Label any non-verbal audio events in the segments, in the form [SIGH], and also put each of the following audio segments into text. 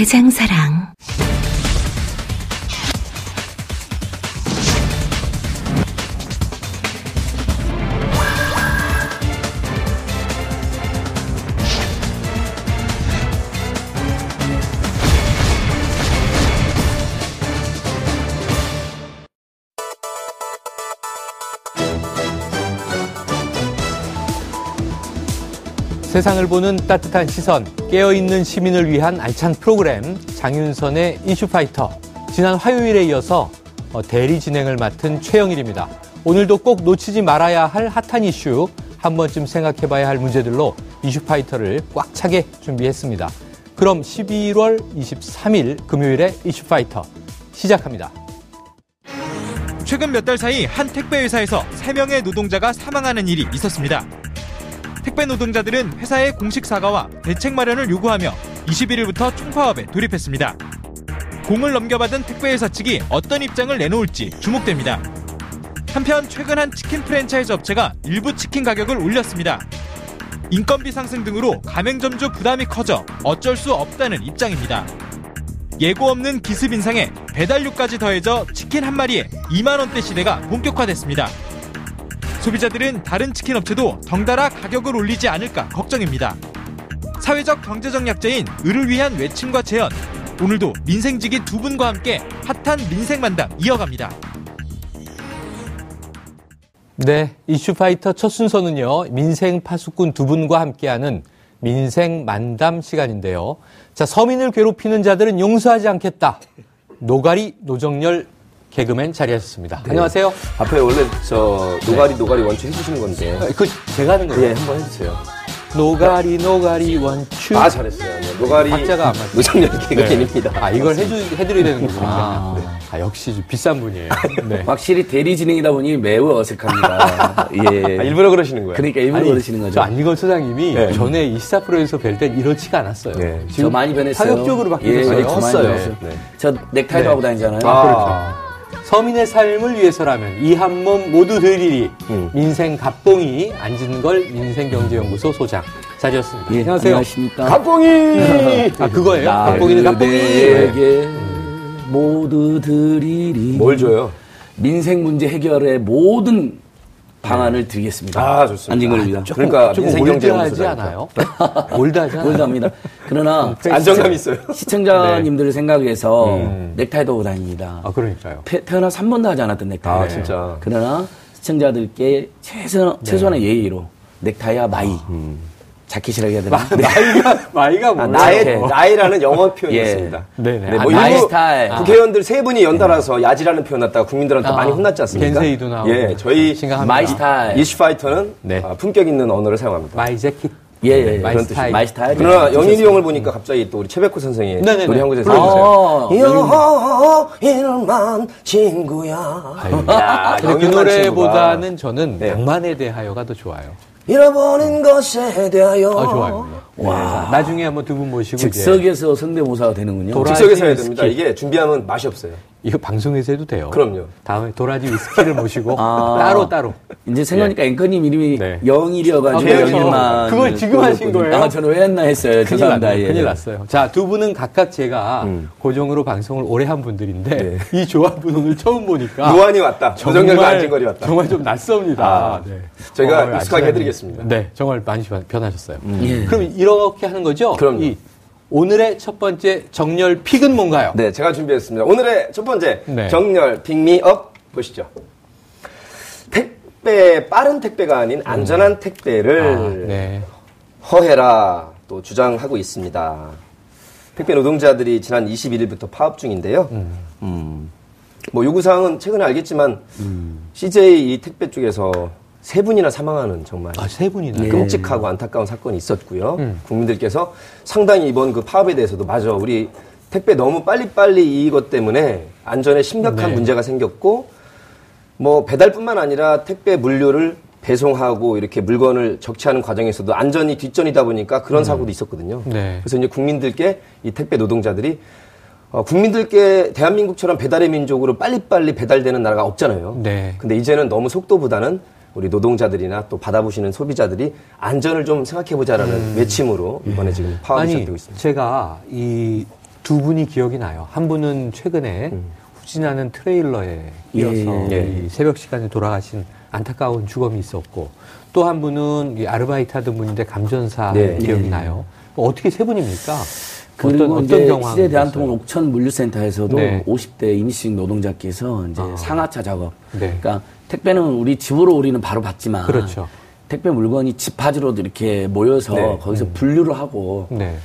대장사랑. 세상을 보는 따뜻한 시선, 깨어있는 시민을 위한 알찬 프로그램 장윤선의 이슈파이터. 지난 화요일에 이어서 어, 대리 진행을 맡은 최영일입니다. 오늘도 꼭 놓치지 말아야 할 핫한 이슈, 한 번쯤 생각해봐야 할 문제들로 이슈파이터를 꽉 차게 준비했습니다. 그럼 11월 23일 금요일에 이슈파이터 시작합니다. 최근 몇 달 사이 한 택배 회사에서 3명의 노동자가 사망하는 일이 있었습니다. 택배 노동자들은 회사의 공식 사과와 대책 마련을 요구하며 21일부터 총파업에 돌입했습니다. 공을 넘겨받은 택배 회사 측이 어떤 입장을 내놓을지 주목됩니다. 한편 최근 한 치킨 프랜차이즈 업체가 일부 치킨 가격을 올렸습니다. 인건비 상승 등으로 가맹점주 부담이 커져 어쩔 수 없다는 입장입니다. 예고 없는 기습 인상에 배달료까지 더해져 치킨 한 마리에 2만 원대 시대가 본격화됐습니다. 소비자들은 다른 치킨 업체도 덩달아 가격을 올리지 않을까 걱정입니다. 사회적 경제적 약자인 을을 위한 외침과 제언. 오늘도 민생직이 두 분과 함께 핫한 민생 만담 이어갑니다. 네, 이슈파이터 첫 순서는요, 민생 파수꾼 두 분과 함께하는 민생 만담 시간인데요. 자, 서민을 괴롭히는 자들은 용서하지 않겠다. 노가리 노정열 개그맨 자리하셨습니다. 네. 안녕하세요. 앞에 원래 저 노가리 노가리 원추 해주시는 건데 그 제가 하는 거예요. 예 한번 해주세요. 노가리 노가리 원추. 아 잘했어요. 네, 노가리 박자가 안 맞아요. 노정열 개그맨입니다. 아 이걸 해주 해드려야 되는 거군요. 아. 네. 아 역시 좀 비싼 분이에요. 네. 확실히 대리 진행이다 보니 매우 어색합니다. [LAUGHS] 예. 아, 일부러 그러시는 거예요. 그러니까 일부러 그러시는 거죠. 저 안진걸 소장님이 네. 전에 이 시사 프로에서 뵐 땐 이렇지가 않았어요. 네. 저 많이 변했어요. 파격적으로 예, 바뀌었어요. 예, 저 많이 컸어요. 네. 저 넥타이도 네. 하고 다니잖아요. 아, 서민의 삶을 위해서라면 이 한 몸 모두 들이리 음. 민생 갑봉이 안진걸 민생경제연구소 소장 자리였습니다. 예, 안녕하세요. 안녕하십니까. 갑봉이 아 그거예요? 갑봉이는 갑봉이. 나에게 모두 드리리. 뭘 줘요? 민생 문제 해결의 모든 방안을 드리겠습니다. 아 좋습니다. 안진걸입니다. 그러니까 조금 올드하지 않아요? [LAUGHS] 올드하지 않아요? 올드합니다. 그러나 안정감 있어요. [LAUGHS] 시청자님들 을 생각해서 음. 넥타이도 하고 다닙니다. 아 그러니까요. 태- 태어나서 한 번도 하지 않았던 넥타이. 아, 진짜. 그러나 시청자들께 최소, 최소한의 예의로 넥타이와 마이, 자켓이라고 해야 되나? 네. 마이가 마이가 아, 뭐예요? 나의 네. my라는 영어 표현이었습니다. 네네. 네, 아, 뭐 나의 일부 스타일. 국회의원들 세 분이 연달아서 야지라는 표현 썼다가 국민들한테 아, 많이 혼났지 않습니까? 겐세이도 나오고. 예, 저희 심각합니다. my 스타일. 이슈파이터는 네. 아, 품격 있는 언어를 사용합니다. my 재킷. 예, 예, 예. my 그런 스타일. 뜻이 my 스타일. 그러나 영일이 형을 보니까 갑자기 또 우리 최백호 선생이 네네네. 노래 한 곡 어, 불러주세요. 영일만 친구야. 야, 근데 그 노래보다는 저는 네. 낭만에 대하여가 더 좋아요. 잃어버린 것에 대하여. 아 좋아요. 와. 나중에 한번 두 분 모시고 즉석에서 성대모사가 되는군요. 즉석에서 해야 위스키. 됩니다. 이게 준비하면 맛이 없어요. 이거 방송에서 해도 돼요. 그럼요. 다음에 도라지 위스키를 모시고 [LAUGHS] 아. 따로 따로. 이제 생각하니까 앵커님 이름이 네. 영일이어가지고 아, 그렇죠. 영일만. 그걸 지금 하신 거예요? 아, 저는 왜 했나 했어요. 큰일 죄송합니다. 났네. 예. 큰일 났어요. 자, 두 분은 각각 제가 음. 고정으로 방송을 오래 한 분들인데 네. [LAUGHS] 이 조합은 오늘 처음 보니까 노안이 왔다. 조정열과 안진걸이 왔다. 정말 좀 낯섭니다. 아, 네. 저희가 어, 익숙하게 아시잖아요. 해드리겠습니다. 네, 정말 많이 변- 변하셨어요. 예. 그럼 이렇게 하는 거죠? 그럼요. 이 오늘의 첫 번째 정렬 픽은 뭔가요? 네, 제가 준비했습니다. 오늘의 첫 번째 네. 정렬 빅미업 보시죠. 택배 빠른 택배가 아닌 안전한 택배를 아, 네. 허해라 또 주장하고 있습니다. 택배 노동자들이 지난 21일부터 파업 중인데요. 음, 뭐 요구사항은 최근에 알겠지만 CJ 이 택배 쪽에서 세 분이나 사망하는 정말 아, 세 분이나. 끔찍하고 안타까운 사건이 있었고요. 음. 국민들께서 상당히 이번 그 파업에 대해서도 맞아 우리 택배 너무 빨리빨리 이것 때문에 안전에 심각한 네. 문제가 생겼고 뭐 배달뿐만 아니라 택배 물류를 배송하고 이렇게 물건을 적치하는 과정에서도 안전이 뒷전이다 보니까 그런 사고도 있었거든요. 네. 그래서 이제 국민들께 이 택배 노동자들이 어, 국민들께 대한민국처럼 배달의 민족으로 빨리빨리 배달되는 나라가 없잖아요. 네. 근데 이제는 너무 속도보다는 우리 노동자들이나 또 받아보시는 소비자들이 안전을 좀 생각해보자라는 외침으로 이번에 지금 파업이 음. 시작되고 있습니다. 제가 이 두 분이 기억이 나요. 한 분은 최근에 후진하는 트레일러에 이어서 예, 예. 이 새벽 시간에 돌아가신 안타까운 주검이 있었고 또 한 분은 이 아르바이트 하던 분인데 감전사 네. 기억이 예. 나요. 뭐 어떻게 세 분입니까? 그리고 어떤, 어떤 경황? 시대 대한통운 옥천 물류센터에서도 네. 50대 임시직 노동자께서 이제 아. 상하차 작업. 네. 그러니까 택배는 우리 집으로 우리는 바로 받지만 그렇죠. 택배 물건이 집하지로도 이렇게 모여서 네. 거기서 분류를 하고 네.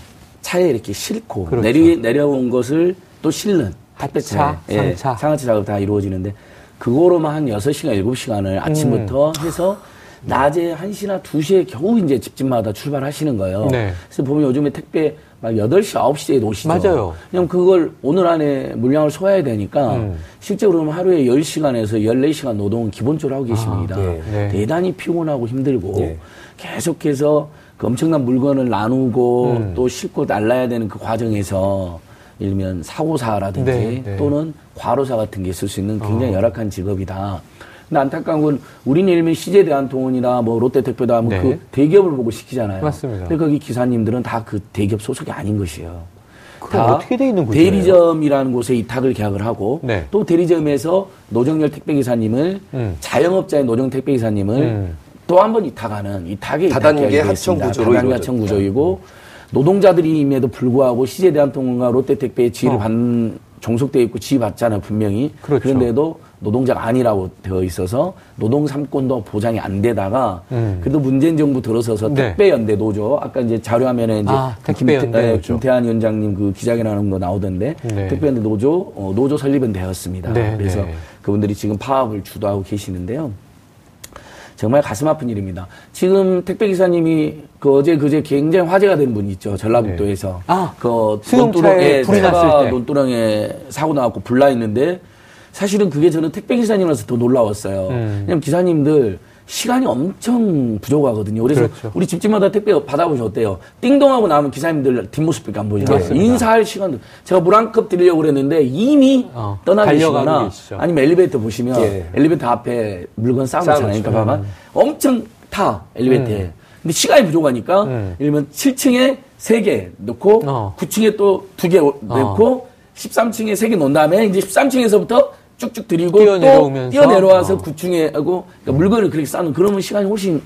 차에 이렇게 싣고 그렇죠. 내리, 내려온 것을 또 실는 택배차에 하차, 예, 상차. 상하차 작업 다 이루어지는데 그거로만 한 6시간, 7시간을 아침부터 음. 해서 낮에 1시나 2시에 겨우 이제 집집마다 출발하시는 거예요. 네. 그래서 보면 요즘에 택배 막 8시, 9시에 오시죠. 맞아요. 그냥 그걸 오늘 안에 물량을 소화해야 되니까 음. 실제로 그러면 하루에 10시간에서 14시간 노동은 기본적으로 하고 계십니다. 네. 네. 대단히 피곤하고 힘들고 네. 계속해서 그 엄청난 물건을 나누고 음. 또 싣고 날라야 되는 그 과정에서 들면 사고사라든지 네, 네. 또는 과로사 같은 게 있을 수 있는 굉장히 열악한 직업이다. 근데 안타까운 건 우리는 예를 들면 CJ대한통운이나 뭐 롯데택배다 하면 네. 그 대기업을 보고 시키잖아요. 맞습니다. 근데 거기 기사님들은 다 그 대기업 소속이 아닌 것이에요. 그럼 어떻게 돼 있는 구조예요? 대리점이라는 곳에 이탁을 계약을 하고 네. 또 대리점에서 노정열 택배기사님을 음. 자영업자의 노정 택배기사님을 음. 또한 번 이탁하는 이탁의 이탁 다단계 하청. 구조로 다단계 하청 구조이고 노동자들임에도 불구하고 CJ대한통운과 롯데택배에 지위를 어. 받는 종속돼 있고 지위 받잖아요 분명히 그렇죠. 런데도 노동자가 아니라고 되어 있어서 노동 삼권도 보장이 안 되다가 음. 그래도 문재인 정부 들어서서 네. 택배연대 노조 아까 이제 자료화면에 이제 아, 그 택배연대 김태, 예, 노조. 김태한 위원장님 그 기자회견하는 거 나오던데 네. 택배연대 노조 어, 노조 설립은 되었습니다. 네, 그래서 네. 그분들이 지금 파업을 주도하고 계시는데요. 정말 가슴 아픈 일입니다. 지금 택배 기사님이 그 어제 그제 굉장히 화제가 된 분 있죠 전라북도에서. 네. 아, 그 논두렁에 불이 났을 때. 논두렁에 사고 나갖고 불나 있는데 사실은 그게 저는 택배 기사님이라서 더 놀라웠어요. 음. 왜냐면 기사님들 시간이 엄청 부족하거든요. 그래서 그렇죠. 우리 집집마다 택배 받아보시면 어때요? 띵동하고 나면 기사님들 뒷모습밖에 안 보이잖아요. 맞습니다. 인사할 시간도 제가 물 한 컵 드리려고 그랬는데 이미 어, 떠나 계시거나 달려가고 계시죠. 아니면 엘리베이터 보시면 예. 엘리베이터 앞에 물건. 쌓아놓죠. 그러니까 봐봐. 엄청 타, 엘리베이터에. 근데 시간이 부족하니까, 음. 예를 들면 7층에 3개 넣고, 어. 9층에 또 2개 넣고, 13층에 3개 놓은 다음에, 이제 13층에서부터 쭉쭉 드리고, 뛰어내려오면서? 또 뛰어내려와서 어. 9층에 하고, 그러니까 물건을 그렇게 쌓는, 그러면 시간이 훨씬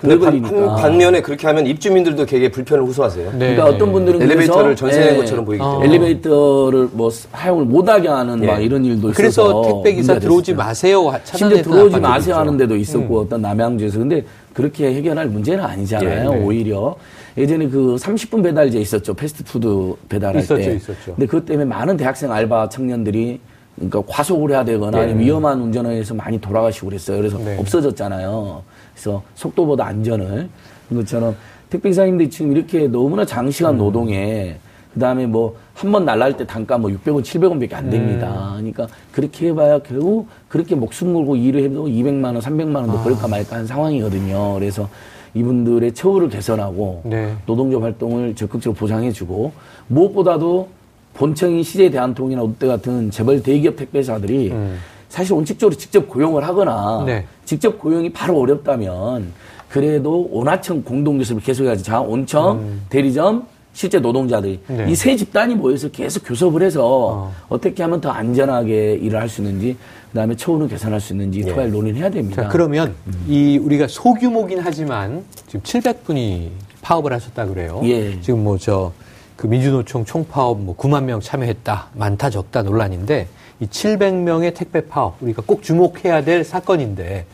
근데 반, 반면에 그렇게 하면 입주민들도 되게 불편을 호소하세요. 네, 그러니까 네. 어떤 분들은 엘리베이터를 전세낸 예, 것처럼 보이기 어. 때문에. 엘리베이터를 뭐 사용을 못하게 하는 예. 막 이런 일도 있어서. 그래서 택배 기사 들어오지. 마세요. 심지어 들어오지 마세요 있죠. 하는 데도 있었고 어떤 남양주에서 근데 그렇게 해결할 문제는 아니잖아요 예, 네. 오히려 예전에 그 30분 배달제 있었죠 패스트푸드 배달할 있었죠, 때 있었죠. 근데 그것 때문에 많은 대학생 알바 청년들이 그러니까 과속을 해야 되거나 네. 위험한 운전을 해서 많이 돌아가시고 그랬어요 그래서 네. 없어졌잖아요 그래서 속도보다 안전을 그것처럼 택배기사님들이 지금 이렇게 너무나 장시간 음. 노동에 그다음에 뭐 한 번 날라갈 때 단가 뭐 600원, 700원밖에 안 됩니다. 음. 그러니까 그렇게 해봐야 결국 그렇게 목숨 걸고 일을 해도 200만 원, 300만 아. 원도 벌까 말까 한 상황이거든요. 그래서 이분들의 처우를 개선하고 네. 노동조 활동을 적극적으로 보장해주고 무엇보다도 본청인 CJ 대한통이나 롯데 같은 재벌 대기업 택배사들이 음. 사실 원칙적으로 직접 고용을 하거나 네. 직접 고용이 바로 어렵다면 그래도 온하청 공동교섭을 계속해야지. 자, 온청, 대리점, 실제 노동자들이 음. 네. 이세 집단이 모여서 계속 교섭을 해서 어. 떻게 하면 더 안전하게 일을 할 수 있는지 그다음에 처우는 개선할 수 있는지 토할 논의를 해야 됩니다. 자, 그러면 이 우리가 소규모긴 하지만 지금 700분이 파업을 하셨다 그래요. 예. 지금 뭐 저 그 민주노총 총파업 뭐 9만 명 참여했다. 많다 적다 논란인데 이 700명의 택배 파업 우리가 꼭 주목해야 될 사건인데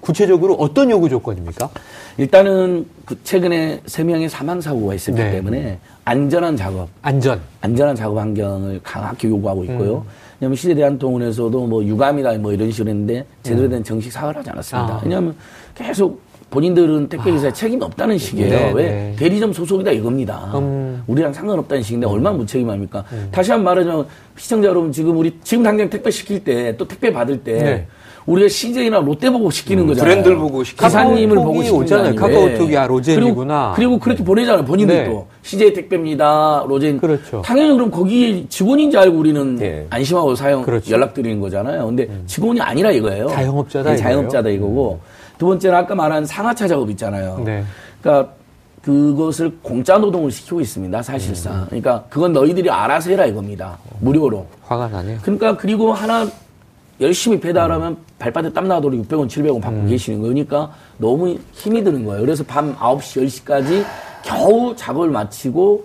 구체적으로 어떤 요구 조건입니까? 일단은 그 최근에 세 명의 사망 사고가 있었기 네. 때문에 안전한 작업, 안전. 안전한 작업 환경을 강하게 요구하고 있고요. 음. 왜냐하면 시대대한통운에서도 뭐 유감이다 뭐 이런 식으로 했는데 제대로 된 정식 사과를 하지 않았습니다. 음. 아. 왜냐하면 계속 본인들은 택배기사에 책임이 없다는 식이에요. 네, 왜 네. 대리점 소속이다 이겁니다. 음. 우리랑 상관없다는 식인데 얼마나 무책임합니까? 다시 한 번 말하자면 시청자 여러분 지금 우리 지금 당장 택배 시킬 때 또 택배 받을 때 네. 우리가 CJ나 롯데 보고 시키는 거잖아요. 브랜드를 보고 시키는 기사님을 보고 시키는 오잖아요. 카카오톡이 아, 로젠이구나. 그리고, 그리고 그렇게 보내잖아요. 본인들도 네. CJ 택배입니다. 로젠. 그렇죠. 당연히 그럼 거기 직원인 줄 알고 우리는 네. 안심하고 사용 그렇죠. 음. 연락드리는 거잖아요. 근데 직원이 아니라 이거예요. 자영업자다 네, 이거예요. 자영업자다 이거고 두 번째는 아까 말한 상하차 작업 있잖아요. 네. 그러니까 그것을 공짜 노동을 시키고 있습니다. 사실상. 음. 그러니까 그건 너희들이 알아서 해라 이겁니다. 무료로. 화가 나네요. 그러니까 그리고 하나 열심히 배달하면 발바닥 땀 나도록 600원, 700원 받고 음. 계시는 거니까 너무 힘이 드는 거예요. 그래서 밤 9시, 10시까지 겨우 작업을 마치고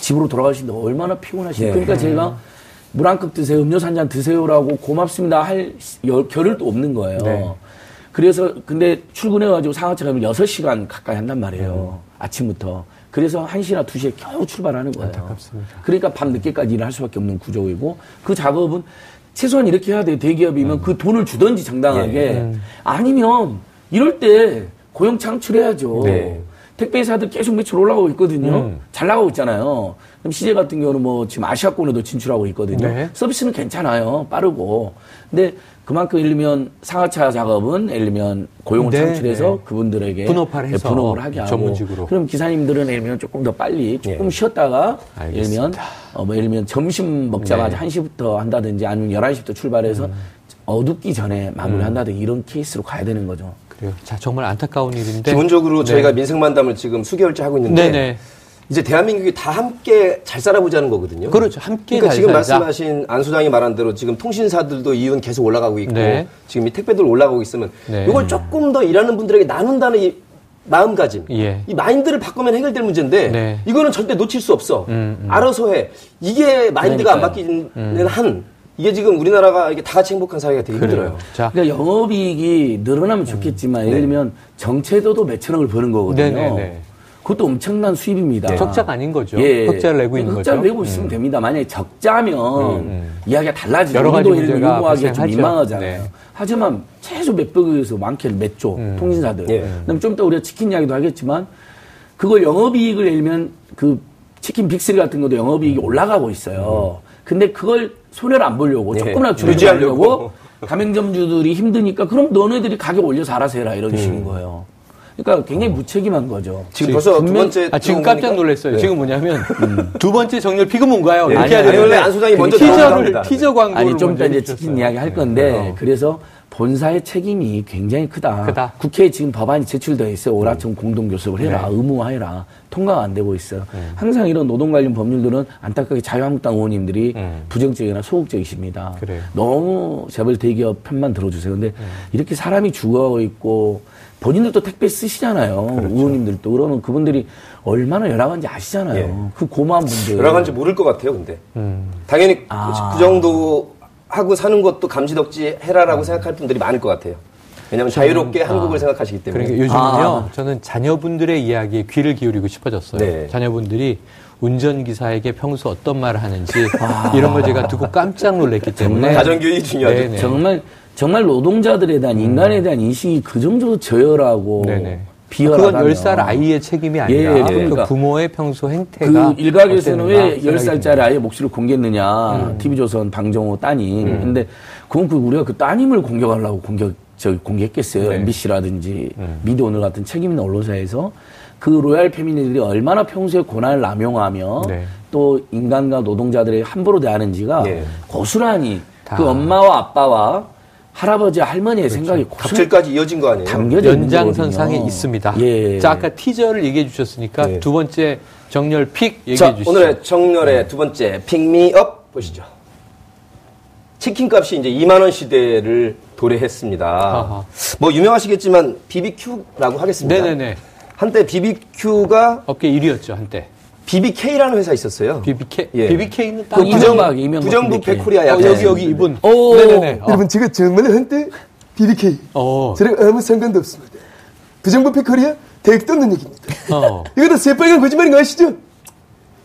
집으로 돌아가시는데 얼마나 피곤하시죠. 예. 그러니까 제가 물 한 컵 드세요, 음료수 한 잔 드세요라고 고맙습니다 할 여- 겨를도 없는 거예요. 네. 그래서 근데 출근해가지고 상하차 가면 6시간 가까이 한단 말이에요. 아침부터. 그래서 1시나 2시에 겨우 출발하는 거예요. 안타깝습니다. 그러니까 밤 늦게까지 일을 할 수밖에 없는 구조이고 그 작업은 최소한 이렇게 해야 돼요. 대기업이면 그 돈을 주든지 정당하게 아니면 이럴 때 고용 창출해야죠. 네. 택배 회사들 계속 매출 올라가고 있거든요. 음. 잘 나가고 있잖아요. 그럼 CJ 같은 경우는 뭐 지금 아시아권에도 진출하고 있거든요. 네. 서비스는 괜찮아요. 빠르고. 근데 그만큼 예를 들면 상하차 작업은 예를 들면 고용을 네, 창출해서 네. 그분들에게 분업화를 해서 분업을 하게 하고 전문직으로. 그럼 기사님들은 예를 들면 조금 더 빨리 조금 예. 쉬었다가 예를 들면 알겠습니다. 어, 뭐 예를 들면 점심 먹자마자 네. 음. 1시부터 한다든지 아니면 11시부터 출발해서 어둡기 전에 마무리한다든지 이런 케이스로 가야 되는 거죠. 그래요. 자, 정말 안타까운 일인데. 기본적으로 네. 저희가 민생만담을 지금 수개월째 하고 있는데 네네. 이제 대한민국이 다 함께 잘 살아보자는 거거든요. 그렇죠. 함께 그러니까 잘 지금 살자. 말씀하신 안 소장이 말한 대로 지금 통신사들도 이윤 계속 올라가고 있고 네. 지금 이 택배들 올라가고 있으면 네. 이걸 조금 더 일하는 분들에게 나눈다는 이 마음가짐, 예. 이 마인드를 바꾸면 해결될 문제인데 네. 이거는 절대 놓칠 수 없어. 음, 음. 알아서 해. 이게 마인드가 안 그러니까요. 바뀌는 한 이게 지금 우리나라가 이게 다 같이 행복한 사회가 되기 그래요. 힘들어요. 자, 그러니까 영업이익이 늘어나면 좋겠지만 예를 들면 정체도도 몇천억을 버는 거거든요. 음. 네네네. 그것도 엄청난 수입입니다. 적자가 아닌 거죠. 예. 흑자를 내고 있는 흑자를 거죠. 내고 있으면 됩니다. 만약에 적자면 이야기가 달라지죠. 여러 가지 문제가 유무하기가 좀 발생하죠. 민망하잖아요. 네. 하지만 최소 몇백에서 많게는 몇 조, 통신사들. 예. 그다음에 좀 이따 우리가 치킨 이야기도 하겠지만 그걸 영업이익을 들면 그 치킨 빅스리 같은 것도 영업이익이 올라가고 있어요. 근데 그걸 손해를 안 보려고 예. 조금이라도. 줄이려고 가맹점주들이 힘드니까 그럼 너네들이 가격 올려서 알아서 해라 이런 식인 거예요. 그러니까 굉장히 무책임한 거죠. 지금 벌써 두 분명- 번째 아, 지금 깜짝? 놀랐어요. 네. 지금 뭐냐면 [LAUGHS] 두 번째 정렬 픽은 뭔가요? 이렇게 아니, 아니, 원래 안 소장이 먼저 티저를. 티저 광고를 아니 좀 이따 이제. 치킨 이야기 할 건데 그래서 본사의 책임이 굉장히 크다. 크다. 국회에 지금 법안이 제출되어 있어요. 오라청 공동교섭을 해라. 의무화해라. 통과가 안 되고 있어요. 항상 이런 노동 관련 법률들은 안타깝게 자유한국당 의원님들이 음. 부정적이나 소극적이십니다. 그래요. 너무 재벌 대기업 편만 들어주세요. 근데 이렇게 사람이 죽어 있고 본인들도 택배 쓰시잖아요. 의원님들도 그러면 그분들이 얼마나 열악한지 아시잖아요. 예. 그 고마운 분들. 열악한지 모를 것 같아요, 근데. 음. 당연히 아. 그 정도 하고 사는 것도 감지덕지 해라라고 생각할 분들이 많을 것 같아요. 왜냐하면 자유롭게 한국을 생각하시기 때문에. 그러니까 요즘은요, 아. 저는 자녀분들의 이야기에 귀를 기울이고 싶어졌어요. 네. 자녀분들이 운전기사에게 평소 어떤 말을 하는지 [LAUGHS] 이런 걸 제가 듣고 깜짝 놀랐기 때문에. 가정교육이 중요하죠. 네네. 정말 정말 노동자들에 대한 인간에 대한 인식이 그 정도로 저열하고 네네. 비열하다면 그건 10살 아이의 책임이 아니라 예, 그러니까. 그 부모의 평소 행태가 그 일각에서는 왜 어땠는가 생각이 10살짜리 듭니다. 아이의 목소리를 공개했느냐. TV조선 방정호 따님. 근데 그건 그 우리가 그 따님을 공격하려고 공격, 저 공개했겠어요. 네. MBC라든지 미디어오늘 같은 책임 있는 언론사에서 그 royal family들이 얼마나 평소에 권한을 남용하며 네. 또 인간과 노동자들에게 함부로 대하는지가 네. 고스란히 다. 그 엄마와 아빠와 할아버지 할머니의 생각이 고스란히 갑질까지 이어진 거 아니에요? 담겨져 있는 연장선상에. 있습니다. 예. 자, 아까 티저를 얘기해 주셨으니까 네. 두 번째 정렬 pick 얘기해 자, 주시죠. 오늘의 정렬의 두 번째 pick me up 보시죠. 치킨 값이 이제 2만 원 시대를 도래했습니다. 아하. 뭐 유명하시겠지만 BBQ라고 하겠습니다. 네네네. 한때 BBQ가 업계 1위였죠, 한때. BBK라는 회사 있었어요. BBK, 예. BBK는 그 이명박, 이명박 부정부 BBK. 백코리아 어, 약간 여기, 여기 이분. 오. 네네네. 어. 여러분 제가 정말 한때 BBK 어. 저랑 아무 상관도 없습니다. 부정부 패커리아 대액도 없는 얘기입니다. 어. 이거 다 새빨간 거짓말인 거 아시죠?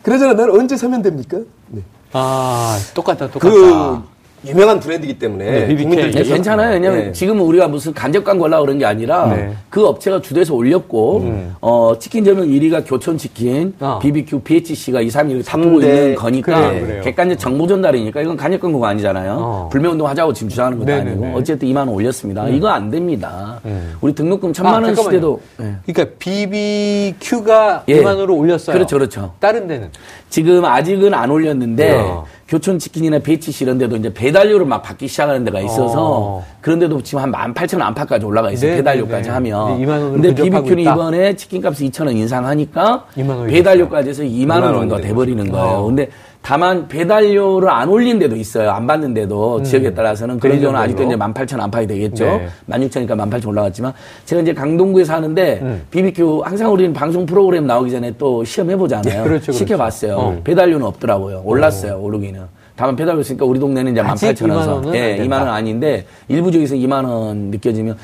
그러잖아 난 언제 사면 됩니까? 네. 아, 똑같다, 똑같다. 그 유명한 브랜드이기 때문에 네. 국민들께서 네, 괜찮아요. 왜냐면 네. 지금 우리가 무슨 간접 광고 하려고 그런 게 아니라 네. 그 업체가 주도해서 올렸고 어, 치킨 전문 1위가 교촌 치킨, 아. BBQ, BHC가 2, 3위를 삼 잡고 대. 있는 거니까 그래요. 객관적 정보 전달이니까 이건 간접 광고가 아니잖아요. 어. 불매운동 하자고 지금 주장하는 것도 네네네. 아니고 어쨌든 2만 원 올렸습니다. 이거 안 됩니다. 우리 등록금 아, 천만 원 잠깐만요. 시대도 예. 그러니까 BBQ가 예. 2만 원으로 올렸어요. 그렇죠, 그렇죠. 다른 데는 지금 아직은 안 올렸는데 어. 교촌 치킨이나 BHC 이런 데도 이제 배달료를 막 받기 시작하는 데가 있어서 어. 그런 데도 지금 한 18,000원 안팎까지 올라가 있어요. 네, 배달료까지 네, 네. 하면. 네, 2만 원으로 근데 있다. 이번에 치킨값을 2,000원 인상하니까 2만 원이 배달료까지 해서 2만 원 2만 정도 원이 돼 버리는 거예요. 어. 근데 다만 배달료를 안 올린 데도 있어요. 안 받는 데도 지역에 따라서는 그런 경우는 아직도 이제 18,000원 안팎이 되겠죠. 네. 16,000이니까 18,000 올라갔지만 제가 이제 강동구에 사는데 음. BBQ 항상 우리는 방송 프로그램 나오기 전에 또 시험해 보잖아요. 네, 그렇죠, 그렇죠. 시켜봤어요. 어. 배달료는 없더라고요. 올랐어요, 오르기는. 다만 배달료 있으니까 우리 동네는 이제 아직 18,000원 2만 선. 원은 예, 안 된다. 2만 원 아닌데 일부 지역에서 2만 원 느껴지면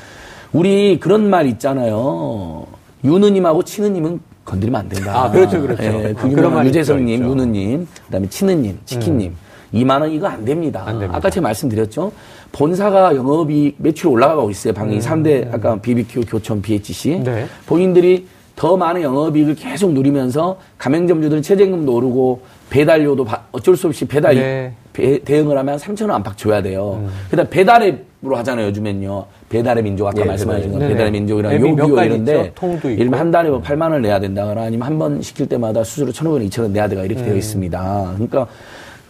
우리 그런 말 있잖아요. 유느님하고 치느님은 건드리면 안 된다. 아, 그렇죠, 그렇죠. 예, 어, 그 말이 유재석님. 유느님, 그다음에 치느님, 치킨님. 2만 원 이거 안 됩니다. 안 됩니다. 아까 제가 말씀드렸죠. 본사가 영업이 매출이 올라가고 있어요. 방이 3대 아까 BBQ, 교촌, BHC. 음. 네. 본인들이 더 많은 영업이익을 계속 누리면서 가맹점주들은 최저임금도 오르고 배달료도 바- 어쩔 수 없이 배달 네. 배- 대응을 하면 3천 원 안팎 줘야 돼요. 그다음 배달앱으로 하잖아요. 요즘엔요. 배달의 민족 아까 예, 말씀하신 거 배달앱. 배달의 네네. 민족이랑 몇 요기요 이런데. 예를 한 달에 뭐 8만 원을 내야 된다거나 아니면 한 번 시킬 때마다 수수료 1,500원, 2,000원 내야 되가 이렇게 되어 있습니다. 그러니까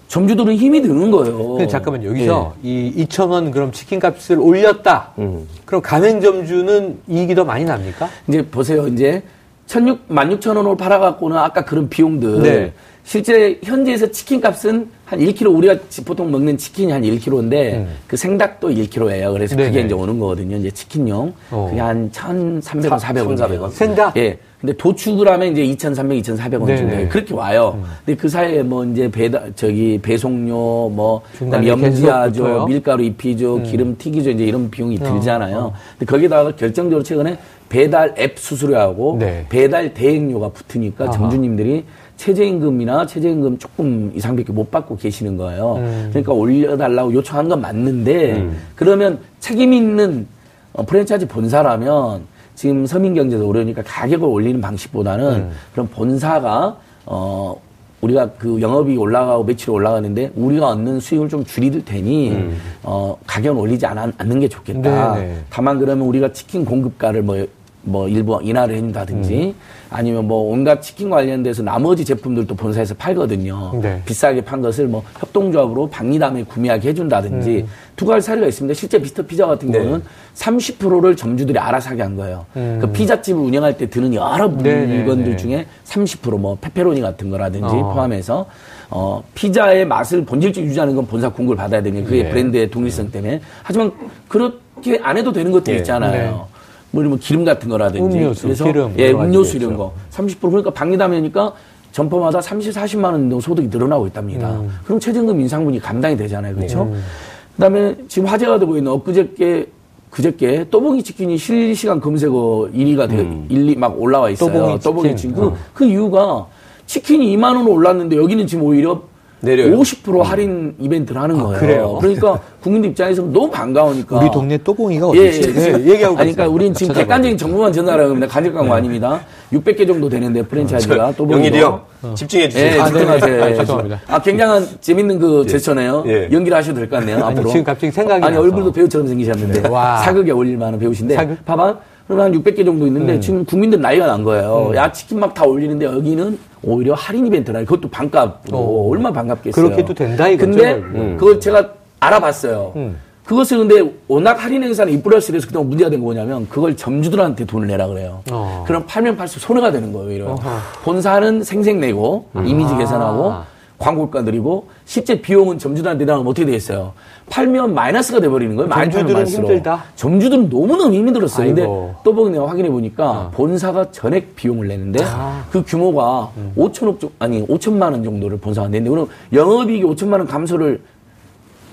점주들은 힘이 드는 거예요. 근데 잠깐만 여기서 예. 이 2,000원 그럼 치킨값을 올렸다. 음. 그럼 가맹점주는 이익이 더 많이 납니까? 이제 보세요. 이제 16, 16,000원으로 팔아갖고는 아까 그런 비용들. 네. 실제 현지에서 치킨 값은 한 1kg, 우리가 지- 보통 먹는 치킨이 한 1kg인데 그 생닭도 1kg예요. 그래서 음. 네네. 그게 이제 오는 거거든요. 이제 치킨용. 어. 그게 한 1,300원, 400원. 1,400원. 생닭? 예. 근데 도축을 하면 이제 2,300, 2,400원 네네. 정도. 그렇게 와요. 근데 그 사이에 뭐 이제 배달, 저기 배송료, 뭐, 염지하죠? 밀가루 입히죠, 기름 튀기죠, 이제 이런 비용이 들잖아요. 근데 거기다가 결정적으로 최근에 배달 앱 수수료하고 네. 배달 대행료가 붙으니까 아하. 점주님들이 최저임금이나 최저임금 조금 이상밖에 못 받고 계시는 거예요. 음. 그러니까 올려달라고 요청한 건 맞는데 그러면 책임 있는 어, 프랜차이즈 본사라면 지금 서민 경제도 어려우니까 가격을 올리는 방식보다는 음. 그럼 본사가 어 우리가 그 영업이 올라가고 매출이 올라가는데 우리가 얻는 수익을 좀 줄일 테니 어 가격을 올리지 않, 않는 게 좋겠다. 음. 네네. 다만 그러면 우리가 치킨 공급가를 뭐, 뭐 일부 인하를 해준다든지 아니면 뭐 온갖 치킨 관련돼서 나머지 제품들도 본사에서 팔거든요. 네. 비싸게 판 것을 뭐 협동조합으로 박리담에 구매하게 해준다든지 두 가지 사례가 있습니다. 실제 미스터 피자 같은 경우는 30%를 점주들이 알아서 하게 한 거예요. 그 피자집을 운영할 때 드는 여러 네, 네, 물건들 네. 중에 30%뭐 페페로니 같은 거라든지 어. 포함해서 어 피자의 맛을 본질적 유지하는 건 본사 공급을 받아야 되니 그게 네. 브랜드의 독립성 때문에 하지만 그렇게 안 해도 되는 것도 네. 있잖아요. 네. 뭐 이런 기름 같은 거라든지 음료수, 그래서 기름 예 음료수. 이런 거 30% 그러니까 박리담이니까 점포마다 30, 40만 원 정도 소득이 늘어나고 있답니다. 음. 그럼 최저임금 인상분이 감당이 되잖아요. 그렇죠? 그다음에 지금 화제가 되고 있는 엊그저께 그저께 또봉이 치킨이 실시간 검색어 1위가 돼, 1, 2 막 올라와 있어요. 또봉이 치킨. 그, 그 이유가 치킨이 2만 원 올랐는데 여기는 지금 오히려 내려요. 50% 할인 이벤트를 하는 거예요. 그래요? 그러니까 국민들 입장에서 너무 반가우니까. 우리 동네 또봉이가 예, 어디지? 예. 네, 얘기하고 아니, 그러니까. 우리는 지금 찾아봐요. 객관적인 정보만 전달하는 겁니다. 간접 광고 아닙니다. 600개 정도 되는데 프랜차이즈가 또 영일이 형 집중해 예, 주세요. 아, 집중하세요. 네네. 예. 죄송합니다. 아, 굉장한 재밌는 그 제스처네요. 예. 연기를 하셔도 될 것 같네요. 아니, 앞으로. 지금 갑자기 생각이 아니, 나서. 얼굴도 배우처럼 생기셨는데. 네. 와. 사극에 어울릴 만한 배우신데. 사극? 봐봐. 그러면 한 600개 정도 있는데 음. 지금 국민들 나이가 난 거예요. 야, 치킨 막 다 올리는데 여기는 오히려 할인 이벤트라. 그것도 반값으로. 어. 얼마나 반갑겠어요. 그렇게 또 된다 이거죠, 근데 결국. 그걸 제가 알아봤어요. 음. 그것을 근데 워낙 할인 행사는 인플레스를 해서 그동안 문제가 된 거 뭐냐면 그걸 점주들한테 돈을 내라 그래요. 어. 그럼 팔면 팔수록 손해가 되는 거예요, 오히려. 어허. 본사는 생색 내고 이미지 아. 개선하고 광고가 드리고 실제 비용은 점주들한테 내면 어떻게 되겠어요? 팔면 마이너스가 돼버리는 거예요. 점주들은. 힘들다? 점주들은 너무너무 힘들었어요. 근데 아이고. 또 보기 내가 확인해 보니까 본사가 전액 비용을 내는데 아. 그 규모가 음. 5천억 정 아니 5천만 원 정도를 본사가 내는데 그럼 영업이익이 5천만 원 감소를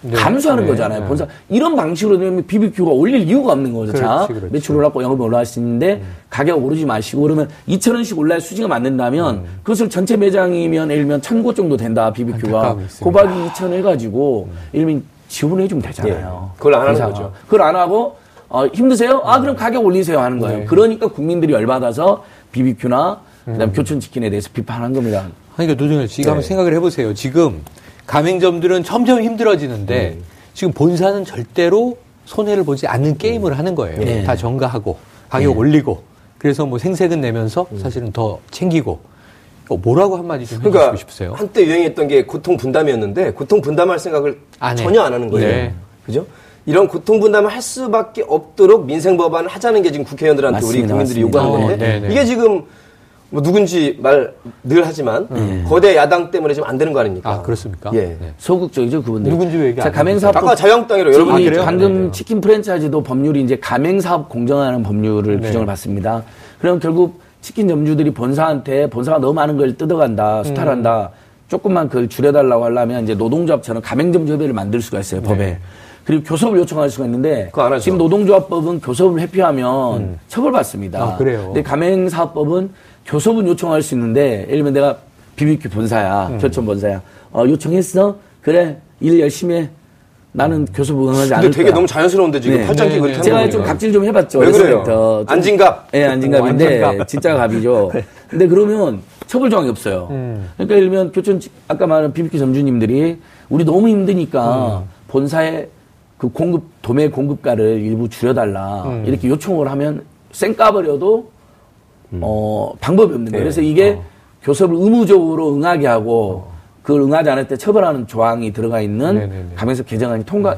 네. 감수하는 네, 거잖아요. 네. 본사 이런 방식으로 되면 BBQ가 올릴 이유가 없는 거죠. 자, 그렇지, 그렇지. 매출 올랐고 영업이 올라갈 수 있는데 가격 오르지 마시고 그러면 2천 원씩 올라야 수지가 맞는다면 그것을 전체 매장이면 예를 들면 1,000곳 정도 된다 BBQ가. 곱하기 2천 해가지고 예를 들면 지원을 해주면 되잖아요. 예. 그걸 안 하는. 거죠. 그걸 안 하고 어, 힘드세요? 아 그럼 가격 올리세요 하는 거예요. 네. 그러니까 국민들이 열받아서 BBQ나 음. 그다음 교촌 치킨에 대해서 비판한 겁니다. 그러니까 노정현 씨가 한번 생각을 해보세요. 지금 가맹점들은 점점 힘들어지는데 지금 본사는 절대로 손해를 보지 않는 게임을 하는 거예요. 네. 다 정가하고 가격 올리고 그래서 뭐 생색은 내면서 사실은 더 챙기고 어, 뭐라고 한마디 좀 해주시고 그러니까 싶으세요? 한때 유행했던 게 고통 분담이었는데 고통 분담할 생각을 안 해. 전혀 안 하는 거예요. 네. 그죠? 이런 고통 분담을 할 수밖에 없도록 민생 법안을 하자는 게 지금 국회의원들한테 우리 맞습니다, 국민들이 맞습니다. 요구하는 어, 건데 네, 네. 이게 지금 뭐 누군지 말 늘 하지만 거대 야당 때문에 지금 안 되는 거 아닙니까? 아 그렇습니까? 예. 네. 소극적이죠 그분들. 누군지 왜 얘기 자안 가맹사업 아까 자유한국당이라 여러분이 그래요? 방금 네. 치킨 프랜차이즈도 법률이 이제 가맹사업 공정하는 법률을 네. 규정을 받습니다. 그럼 결국 치킨 점주들이 본사한테 본사가 너무 많은 걸 뜯어간다, 수탈한다. 조금만 그걸 줄여달라고 하려면 이제 노동조합처럼 가맹점주협의를 만들 수가 있어요 법에. 그리고 교섭을 요청할 수가 있는데. 지금 노동조합법은 교섭을 회피하면 처벌받습니다. 아, 그래요? 근데 가맹사업법은 교섭은 요청할 수 있는데 예를 들면 내가 BBQ 본사야, 음. 교촌 본사야. 어, 요청했어? 그래, 일 열심히 해. 나는 교섭 응하지 않을 근데 되게 거야. 너무 자연스러운데 지금 네. 팔짱 끼고 네, 이렇게 네. 제가 좀 거니까. 갑질 좀 해봤죠. 왜 그래요? 좀- 안진갑. 예, 안진갑인데 안진갑. 진짜 갑이죠. [LAUGHS] 근데 그러면 처벌 조항이 없어요. 음. 그러니까 예를 들면 교촌 아까 말한 BBQ 점주님들이 우리 너무 힘드니까 음. 본사에 그 공급 도매 공급가를 일부 줄여달라 음. 이렇게 요청을 하면 쌩 까버려도 어 방법이 없는 네. 거예요. 그래서 이게 어. 교섭을 의무적으로 응하게 하고 그걸 응하지 않을 때 처벌하는 조항이 들어가 있는 네네네. 가맹서 개정안이 통과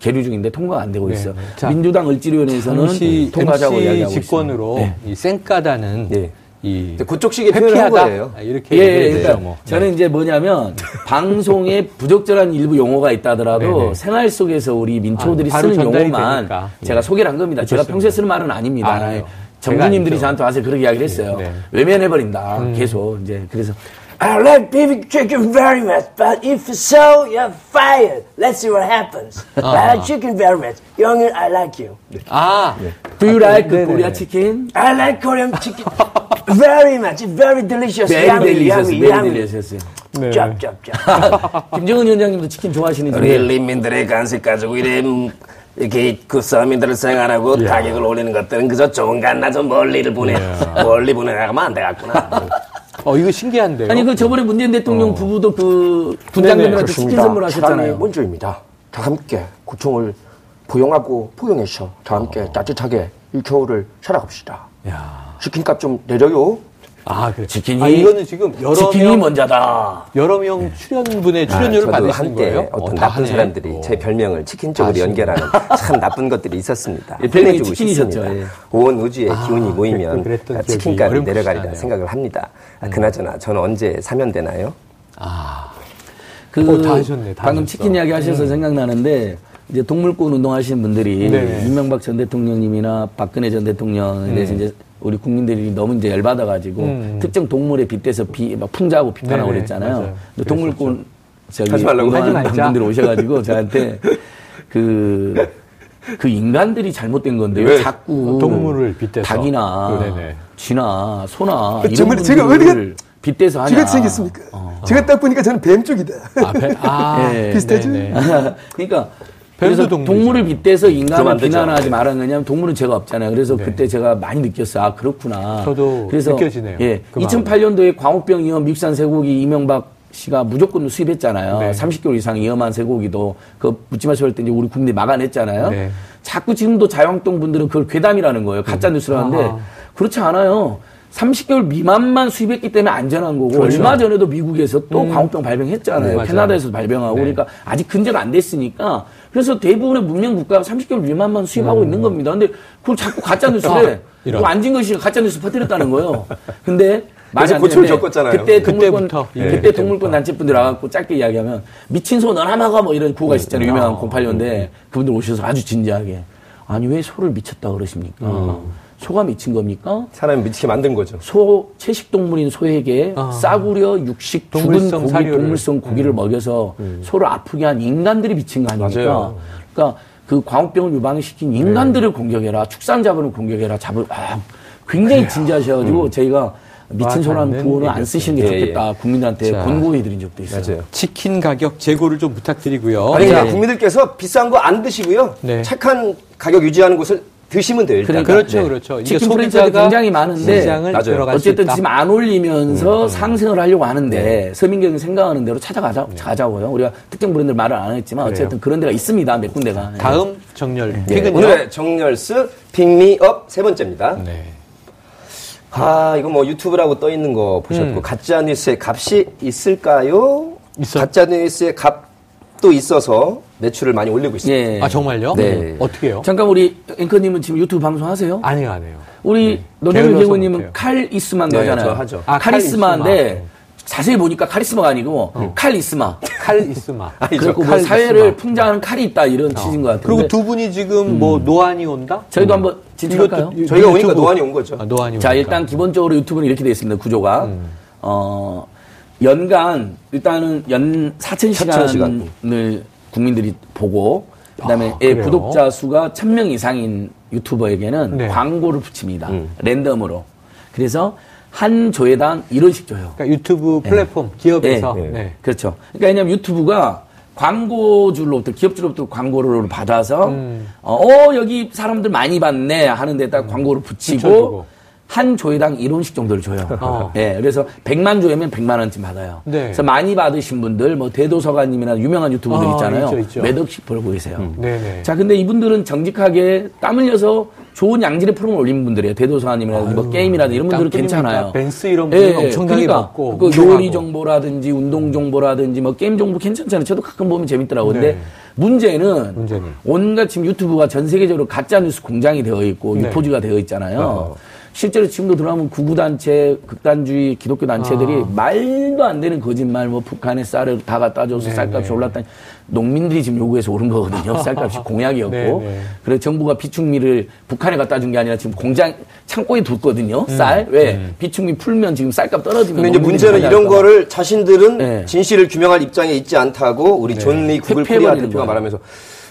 계류 중인데 통과가 안 되고 있어요. 네네. 자, 민주당 을지로위원회에서는 당시 통과하자고 MC 이야기하고 집권으로 있습니다. 네. 이 쌩까다는 예. 이 근데 그쪽 식의 표현을 한 회피하다 거예요. 아, 이렇게 예, 예, 그러니까 뭐. 저는 이제 뭐냐면 [LAUGHS] 방송에 부적절한 일부 용어가 있다더라도 네네. 생활 속에서 우리 민초들이 아, 쓰는 용어만 되니까. 예. 제가 소개를 한 겁니다. 제가 그렇습니다. 평소에 쓰는 말은 아닙니다. 알아 제가 저한테 와서 그렇게 이야기를 했어요. 네. 외면해버린다. 계속 이제 그래서 I like beef chicken very much, but if so, you're fired. Let's see what happens. I like chicken very much. 영일, I like you. 아, Do you like 네네. Korea chicken? I like Korean chicken very much. It's very delicious. Very yummy, delicious, yummy, very yummy. delicious. 네. Chop. 김정은 위원장님도 치킨 좋아하시는지 우리 인민들의 간식 가지고 이래 음, 이렇게 그 서민들을 생활하고 가격을 올리는 것들은 그저 좋은 간나저 멀리를 보내 멀리 보내가면 안 되겠구나. [LAUGHS] 어 이거 신기한데요. 아니 그 저번에 문재인 대통령 부부도 그 네네, 분장님한테 치킨. 선물하셨잖아요. 먼저입니다. 다 함께 구청을 포용하고 포용해서 다 함께 따뜻하게 이 겨울을 살아갑시다. 야. 치킨값 좀 내려요. 아, 그래. 치킨이 아, 이거는 지금 여러 치킨이 명 먼저다. 여러 명 출연분의 아, 출연료를 받으시는 한때 거예요? 어떤 어, 다 나쁜. 사람들이 어. 제 별명을 치킨 쪽으로 다 연결하는 [LAUGHS] 참 나쁜 것들이 있었습니다. 예, 별명이 치킨이셨죠, 싶습니다. 예. 온 우주의 기운이 그랬- 모이면 치킨값이 어렴풋이 내려가리라. 생각을 합니다. 아, 그나저나 저는 언제 사면되나요? 아, 그 어, 다 하셨네, 다 방금 하셨어. 치킨 이야기 하셔서 생각나는데 이제 동물권 운동하시는 분들이 네. 이명박 전 대통령님이나 박근혜 전 대통령에 대해서 이제 우리 국민들이 너무 이제 열받아가지고 음. 특정 동물에 빗대서 비, 막 풍자하고 비판하고 네네, 그랬잖아요. 동물권 저기 하지 말라고. 말자. 분들이 오셔가지고 [LAUGHS] 저한테 그, 그 인간들이 잘못된 건데요. 왜? 자꾸 동물을 빗대서. 닭이나 네네. 쥐나 소나 이런 정말 제가 분들을 빗대서 하냐. 쥐가 생겼습니까? 어. 제가 딱 보니까 저는 뱀 쪽이다. 아, 배, 아 예. [LAUGHS] 비슷하죠? 네네. [LAUGHS] 그러니까 그래서. 동물을 빗대서 그러면 인간을. 비난하지 말아야 하냐면 동물은 죄가 없잖아요. 그래서 그때 제가 많이 느꼈어요. 아 그렇구나. 저도 그래서 느껴지네요. 예, 그 마음이. 2008년도에 광우병 위험 미국산 쇠고기 이명박 씨가 무조건 수입했잖아요. 네. 30개월 이상 위험한 쇠고기도 그 묻지 마시고 할때 이제 우리 국민이 막아냈잖아요. 네. 자꾸 지금도 자유한국당 분들은 그걸 괴담이라는 거예요. 가짜 뉴스라는데 아하. 그렇지 않아요. 30개월 미만만 수입했기 때문에 안전한 거고 얼마 전에도 미국에서 또 광우병 발병했잖아요. 그렇죠. 음. 네, 맞아요. 캐나다에서도 발병하고 네. 그러니까 아직 근제가 안 됐으니까 그래서 대부분의 문명 국가가 30개월 미만만 수입하고 있는 겁니다. 근데 그걸 자꾸 가짜 [LAUGHS] 뉴스래. 음. 아, 이런. 또 안진걸 씨가 가짜 뉴스 퍼뜨렸다는 거예요. 근데 [LAUGHS] 안 고초를 겪었잖아요. 그때 동물권 그때부터. 예, 그때 그때부터. 동물권 단체분들 와갖고 짧게 이야기하면 미친 소 너나마가 뭐 이런 구호가 있었잖아요. 음. 유명한 08년대 그분들 오셔서 아주 진지하게 아니 왜 소를 미쳤다 그러십니까? 음. 소가 미친 겁니까? 사람이 미치게 만든 거죠. 소 채식 동물인 소에게 싸구려 육식 죽은 아. 동물성 고기 사료를. 음. 동물성 고기를 먹여서 소를 아프게 한 인간들이 미친 거 아닙니까? 맞아요. 그러니까 그 광우병을 유방시킨 인간들을 공격해라 축산 자본을 공격해라 잡을 아 굉장히 진지하셔가지고 음. 저희가 미친 소란 닿는 부호는 안. 쓰시는 게 예, 예. 좋겠다. 국민들한테 자. 권고해 드린 적도 있어요. 맞아요. 치킨 가격 재고를 좀 부탁드리고요. 아니, 자, 그러니까 국민들께서 비싼 거 안 드시고요. 네. 착한 가격 유지하는 곳을 드시면 돼요. 일단. 그러니까, 그렇죠, 네. 그렇죠. 이게 치킨 소비자가 굉장히 많은데 시장을 맞아요. 들어갈 수 어쨌든 있다. 지금 안 올리면서 음. 상승을 하려고 하는데 네. 서민경이 생각하는 대로 찾아가자 가자고요. 우리가 특정 브랜드 말을 안 했지만 그래요. 어쨌든 그런 데가 있습니다. 몇 군데가. 다음 정렬 네. 픽은요. 오늘의 정열스 픽미업 세 번째입니다. 네. 아, 이거 뭐 유튜브라고 떠 있는 거 보셨고 가짜 뉴스의 값이 있을까요? 있어요. 가짜 뉴스의 값 도 있어서 매출을 많이 올리고 있습니다. 예. 아 정말요? 네. 어떻게요? 잠깐 우리 앵커님은 지금 유튜브 방송하세요? 아니요, 안 해요. 우리 노정일 배우님은. 칼이스마인 네, 거잖아요. 저 하죠. 아, 카리스마인데 카리스마. 자세히 보니까 카리스마가 아니고 칼이스마. 칼 있으마. [LAUGHS] 그리고 뭐칼 사회를. 풍자하는 칼이 있다 이런 취지인 것 같은데. 그리고 두 분이 지금 뭐 노안이 온다? 저희도 한번 진출할까요? 저희가 오니까. 노안이 온 거죠. 아, 노안이 자, 오니까. 일단 기본적으로 유튜브는 이렇게 되어 있습니다. 구조가. 음. 어, 연간, 일단은 연 4,000시간을 4,000시간. 국민들이 보고, 그 다음에 아, 그래요? 구독자 수가 1,000명 이상인 유튜버에게는 네. 광고를 붙입니다. 음. 랜덤으로. 그래서 한 조회당 1원씩 줘요. 그러니까 유튜브 플랫폼 기업에서 네. 네. 그렇죠. 그러니까 왜냐면 유튜브가 광고주로부터 기업주로부터 광고를 받아서 음. 어, 어, 여기 사람들 많이 봤네 하는 데다 광고를 붙이고. 한 조회당 1원씩 정도를 줘요. 어. 예, 그래서 100만 조회면 100만 원쯤 받아요. 네. 그래서 많이 받으신 분들 뭐 대도서관님이나 유명한 유튜버들 아, 있잖아요. 있죠, 있죠. 몇 억씩 벌고 계세요. 네네. 자, 근데 이분들은 정직하게 땀 흘려서 좋은 양질의 프로그램을 올리는 분들이에요. 대도서관님이라든지 뭐 게임이라든지 이런 분들은 땀 괜찮아요. 벤스 이런 분은 엄청나게 받고 그. 요리 정보라든지 운동 정보라든지 뭐 게임 정보 괜찮잖아요. 저도 가끔 보면 재밌더라고요. 근데 네. 문제는, 문제는. 온갖 지금 유튜브가 전 세계적으로 가짜 뉴스 공장이 되어 있고 네. 유포지가 되어 있잖아요. 어. 실제로 지금도 들어가면 극우단체, 극단주의 기독교 단체들이 아. 말도 안 되는 거짓말, 뭐 북한에 쌀을 다 갖다 줘서 네, 쌀값이 네. 올랐다니 농민들이 지금 요구해서 오른 거거든요. [LAUGHS] 쌀값이 공약이었고. 네, 네. 그래서 정부가 비축미를 북한에 갖다 준 게 아니라 지금 공장 창고에 뒀거든요. 음. 쌀. 왜? 비축미 풀면 지금 쌀값 떨어지면. 근데 이제 문제는 이런. 거를 자신들은 네. 진실을 규명할 입장에 있지 않다고 우리 존리 구글 코리아 대표가. 말하면서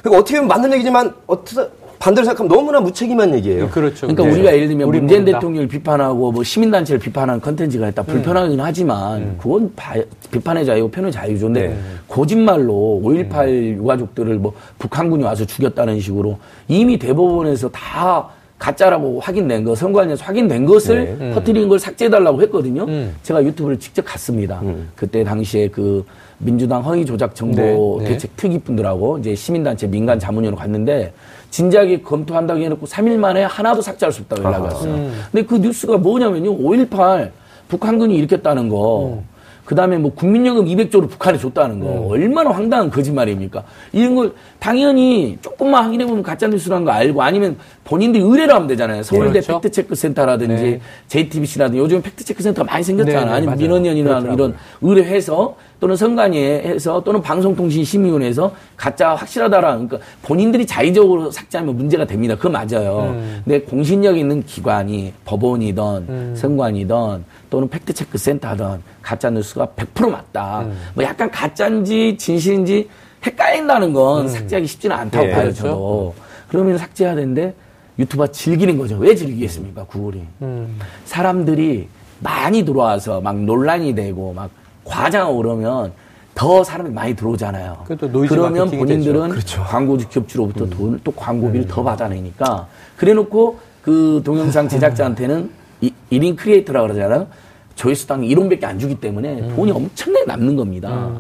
그러니까 어떻게 보면 맞는 얘기지만 어떻게 반대로 생각하면 너무나 무책임한 얘기예요. 그렇죠. 그러니까 네. 우리가 예를 들면 우리 문재인 모른다. 대통령을 비판하고 뭐 시민단체를 비판하는 컨텐츠가 있다. 불편하긴 하지만 그건 바- 비판의 자유고 표현의 자유죠. 근데 네. 거짓말로 5.18 유가족들을 뭐 북한군이 와서 죽였다는 식으로 이미 대법원에서 다 가짜라고 확인된 거, 선관위에서 확인된 것을 네. 퍼뜨리는 걸 삭제해달라고 했거든요. 음. 제가 유튜브를 직접 갔습니다. 그때 당시에 그 민주당 허위 조작 정보 네, 네. 대책 특위 분들하고 이제 시민단체 민간 자문위원회 갔는데 진작에 검토한다고 해놓고 3일 만에 하나도 삭제할 수 없다고 연락이 왔어요. 음. 근데 그 뉴스가 뭐냐면요. 5.18 북한군이 일으켰다는 거. 음. 그 다음에 뭐 국민연금 200조를 북한에 줬다는 거. 얼마나 황당한 거짓말입니까? 이런 걸 당연히 조금만 확인해보면 가짜뉴스라는 거 알고 아니면 본인들이 의뢰를 하면 되잖아요. 서울대 그렇죠. 팩트체크센터라든지 네. JTBC라든지 요즘 팩트체크센터가 많이 생겼잖아요. 네, 네, 아니면. 민원연이나. 이런 의뢰해서 또는 선관위에서 또는 방송통신심의위원회에서 가짜 확실하다라 그러니까 본인들이 자의적으로 삭제하면 문제가 됩니다. 그거 맞아요. 음. 근데 공신력 있는 기관이 법원이든 음. 선관이든 또는 팩트체크 센터든 가짜 뉴스가 100% 맞다. 음. 뭐 약간 가짜인지 진실인지 헷갈린다는 건 삭제하기 쉽지는 않다고 예, 봐요, 그렇죠. 저도. 그러면 삭제해야 되는데 유튜브가 즐기는 거죠. 왜 즐기겠습니까, 구글이. 음. 사람들이 많이 들어와서 막 논란이 되고 막 과장하고 그러면 더 사람이 많이 들어오잖아요. 그러면 본인들은 되죠. 광고주 기업주로부터 음. 돈, 또 광고비를 더 받아내니까 그래 놓고 그 동영상 제작자한테는 이, 1인 크리에이터라 그러잖아요. 조회수당 1원밖에 안 주기 때문에 음. 돈이 엄청나게 남는 겁니다.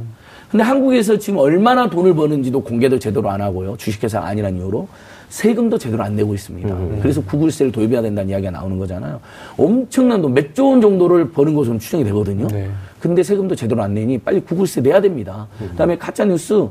근데 한국에서 지금 얼마나 돈을 버는지도 공개도 제대로 안 하고요. 주식회사가 아니란 이유로. 세금도 제대로 안 내고 있습니다. 그래서 구글세를 도입해야 된다는 이야기가 나오는 거잖아요. 엄청난 돈, 몇 조 원 정도를 버는 것으로 추정이 되거든요. 네. 근데 세금도 제대로 안 내니 빨리 구글세 내야 됩니다. 그 다음에 가짜뉴스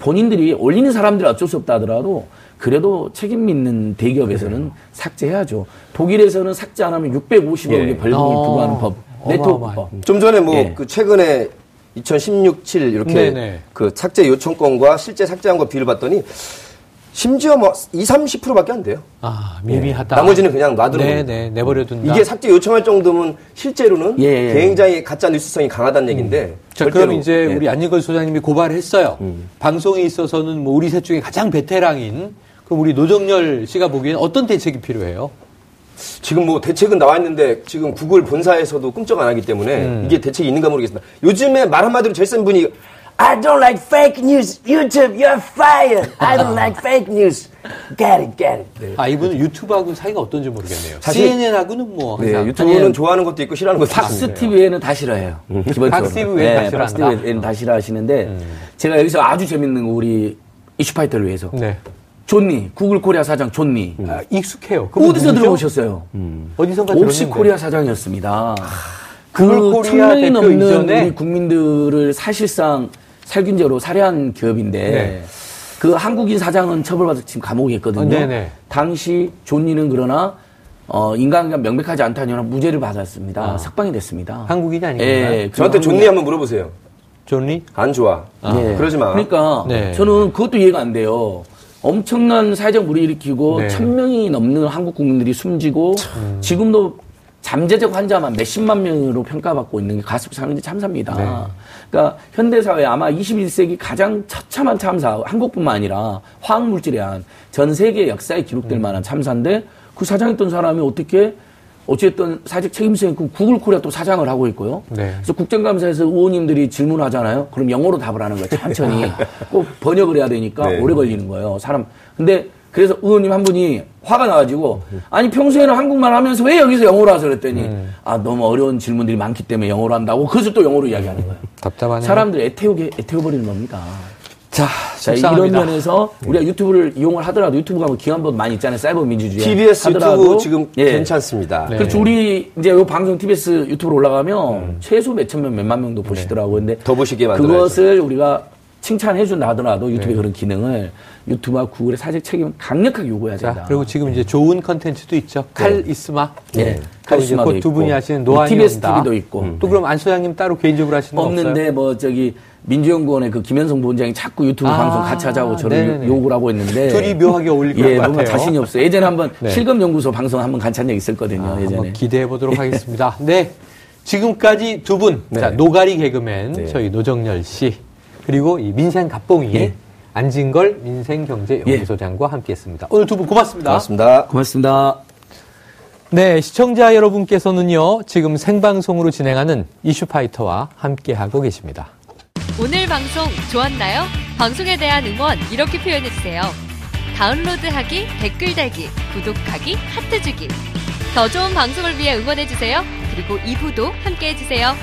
본인들이 올리는 사람들이 어쩔 수 없다 하더라도 그래도 책임 있는 대기업에서는 삭제해야죠. 독일에서는 삭제 안 하면 650억의 예. 벌금을 어, 부과하는 법, 네트워크법. 어마어마해. 좀 전에 뭐 예. 그 최근에 2016, 7 이렇게 네네. 그 삭제 요청권과 실제 삭제한 거 비율 봤더니 심지어 뭐 20, 30%밖에 안 돼요. 아, 미미하다. 나머지는 그냥 놔두는 네. 네, 내버려 둔다. 이게 삭제 요청할 정도면 실제로는 예, 예. 굉장히 가짜 뉴스성이 강하다는 얘기인데. 자, 절대로, 그럼 이제 예. 우리 안익걸 소장님이 고발했어요. 음. 방송에 있어서는 뭐 우리 셋 중에 가장 베테랑인 그럼 우리 노정열 씨가 보기에는 어떤 대책이 필요해요? 지금 뭐 대책은 나와 있는데 지금 구글 본사에서도 꿈쩍 안 하기 때문에 음. 이게 대책이 있는가 모르겠습니다. 요즘에 말 한마디로 제일 센 분이 I don't like fake news. YouTube, you're fired. I don't like fake news. Get it, get it. 네. 아, 이분은 유튜브하고는 사이가 어떤지 모르겠네요. 사실- CNN하고는 뭐 네, 유튜브는 좋아하는 것도 있고 싫어하는 것도 팍스 있습니다. TV에는 다 싫어해요. 기본적으로. 팍스 TV에는 다 네, 팍스 싫어한다? TV에는 다 싫어하시는데 제가 여기서 아주 재밌는 거 우리 이슈파이터를 위해서 네. 존니 구글 코리아 사장 존니 아, 익숙해요. 그분 어디서 누구죠? 들어보셨어요? 어디선가 옥시. 코리아 사장이었습니다. 구글 그 코리아 천명이 넘는 이전에? 우리 국민들을 사실상 살균제로 살해한 기업인데 네. 그 한국인 사장은 처벌받아 지금 감옥에 있거든요. 어, 네네. 당시 존니는 그러나 어, 인과관계가 명백하지 않다는 이유로 무죄를 받았습니다. 석방이 됐습니다. 아. 한국인이 아닌가요? 예, 그 저한테 한국인- 존니 한번 물어보세요. 존리? 안 좋아. 예. 그러지 마. 그러니까 네. 저는 그것도 이해가 안 돼요. 엄청난 사회적 무리 일으키고 네. 천 명이 넘는 한국 국민들이 숨지고 지금도 잠재적 환자만 몇십만 명으로 평가받고 있는 게 가습 상인지 참사입니다. 네. 그러니까 현대 사회 아마 21세기 가장 처참한 참사 한국뿐만 아니라 화학 물질에 한 전 세계 역사에 음. 기록될 만한 참사인데 그 사장했던 사람이 어떻게 어쨌든 사직 책임성 있고 구글 코리아 또 사장을 하고 있고요. 네. 그래서 국정감사에서 의원님들이 질문하잖아요. 그럼 영어로 답을 하는 거예요. 천천히. [LAUGHS] 꼭 번역을 해야 되니까 네. 오래 걸리는 거예요. 사람. 근데 그래서 의원님 한 분이 화가 나가지고 아니 평소에는 한국말 하면서 왜 여기서 영어로 하서 그랬더니 음. 아 너무 어려운 질문들이 많기 때문에 영어로 한다고 그래서 또 영어로 이야기하는 거예요. 답답하네요. 사람들 애태우게 애태워버리는 겁니다. 자, 자, 이런. 면에서 우리가 유튜브를 이용을 하더라도 유튜브가 뭐 기관법 많이 있잖아요. 사이버 민주주의. TBS 하더라도 유튜브 지금 예. 괜찮습니다. 네. 그렇죠. 우리 이제 요 방송 TBS 유튜브로 올라가면 최소 몇천 명, 몇만 명도 보시더라고요. 근데 더 보시게 만들어야죠. 그것을 우리가 칭찬해 준다 하더라도 유튜브의 그런 기능을 유튜브와 구글의 사직 책임을 강력하게 요구해야 된다. 자, 그리고 지금 이제 좋은 컨텐츠도 있죠. 칼이스마. 네. 또 이제 카리스마도 곧두 분이 하시는 노안이 TBS 온다. TV도 있고. 음. 또 그럼 안 소장님 따로 개인적으로 하시는 거 없어요? 없는데 뭐 저기 민주연구원의 그 김현성 부원장이 자꾸 유튜브 아, 방송 같이 하자고 저를 네네네. 욕을 하고 있는데 둘이 묘하게 어울릴 것 예, 같아요. 자신이 없어요. 예전에 한번 네. 실검연구소 방송 한번 같이 한 적 있었거든요. 아, 예전에. 한번 기대해 보도록 하겠습니다. 네. 지금까지 두 분, 네. 자, 노가리 개그맨, 네. 저희 노정열 씨, 그리고 이 민생 갑봉이, 예. 안진걸 민생경제연구소장과 함께 했습니다. 오늘 두 분 고맙습니다. 고맙습니다. 고맙습니다. 네, 시청자 여러분께서는요, 지금 생방송으로 진행하는 이슈파이터와 함께하고 계십니다. 오늘 방송 좋았나요? 방송에 대한 응원 이렇게 표현해 주세요. 다운로드하기, 댓글 달기, 구독하기, 하트 주기. 더 좋은 방송을 위해 응원해 주세요. 그리고 2부도 함께 해 주세요.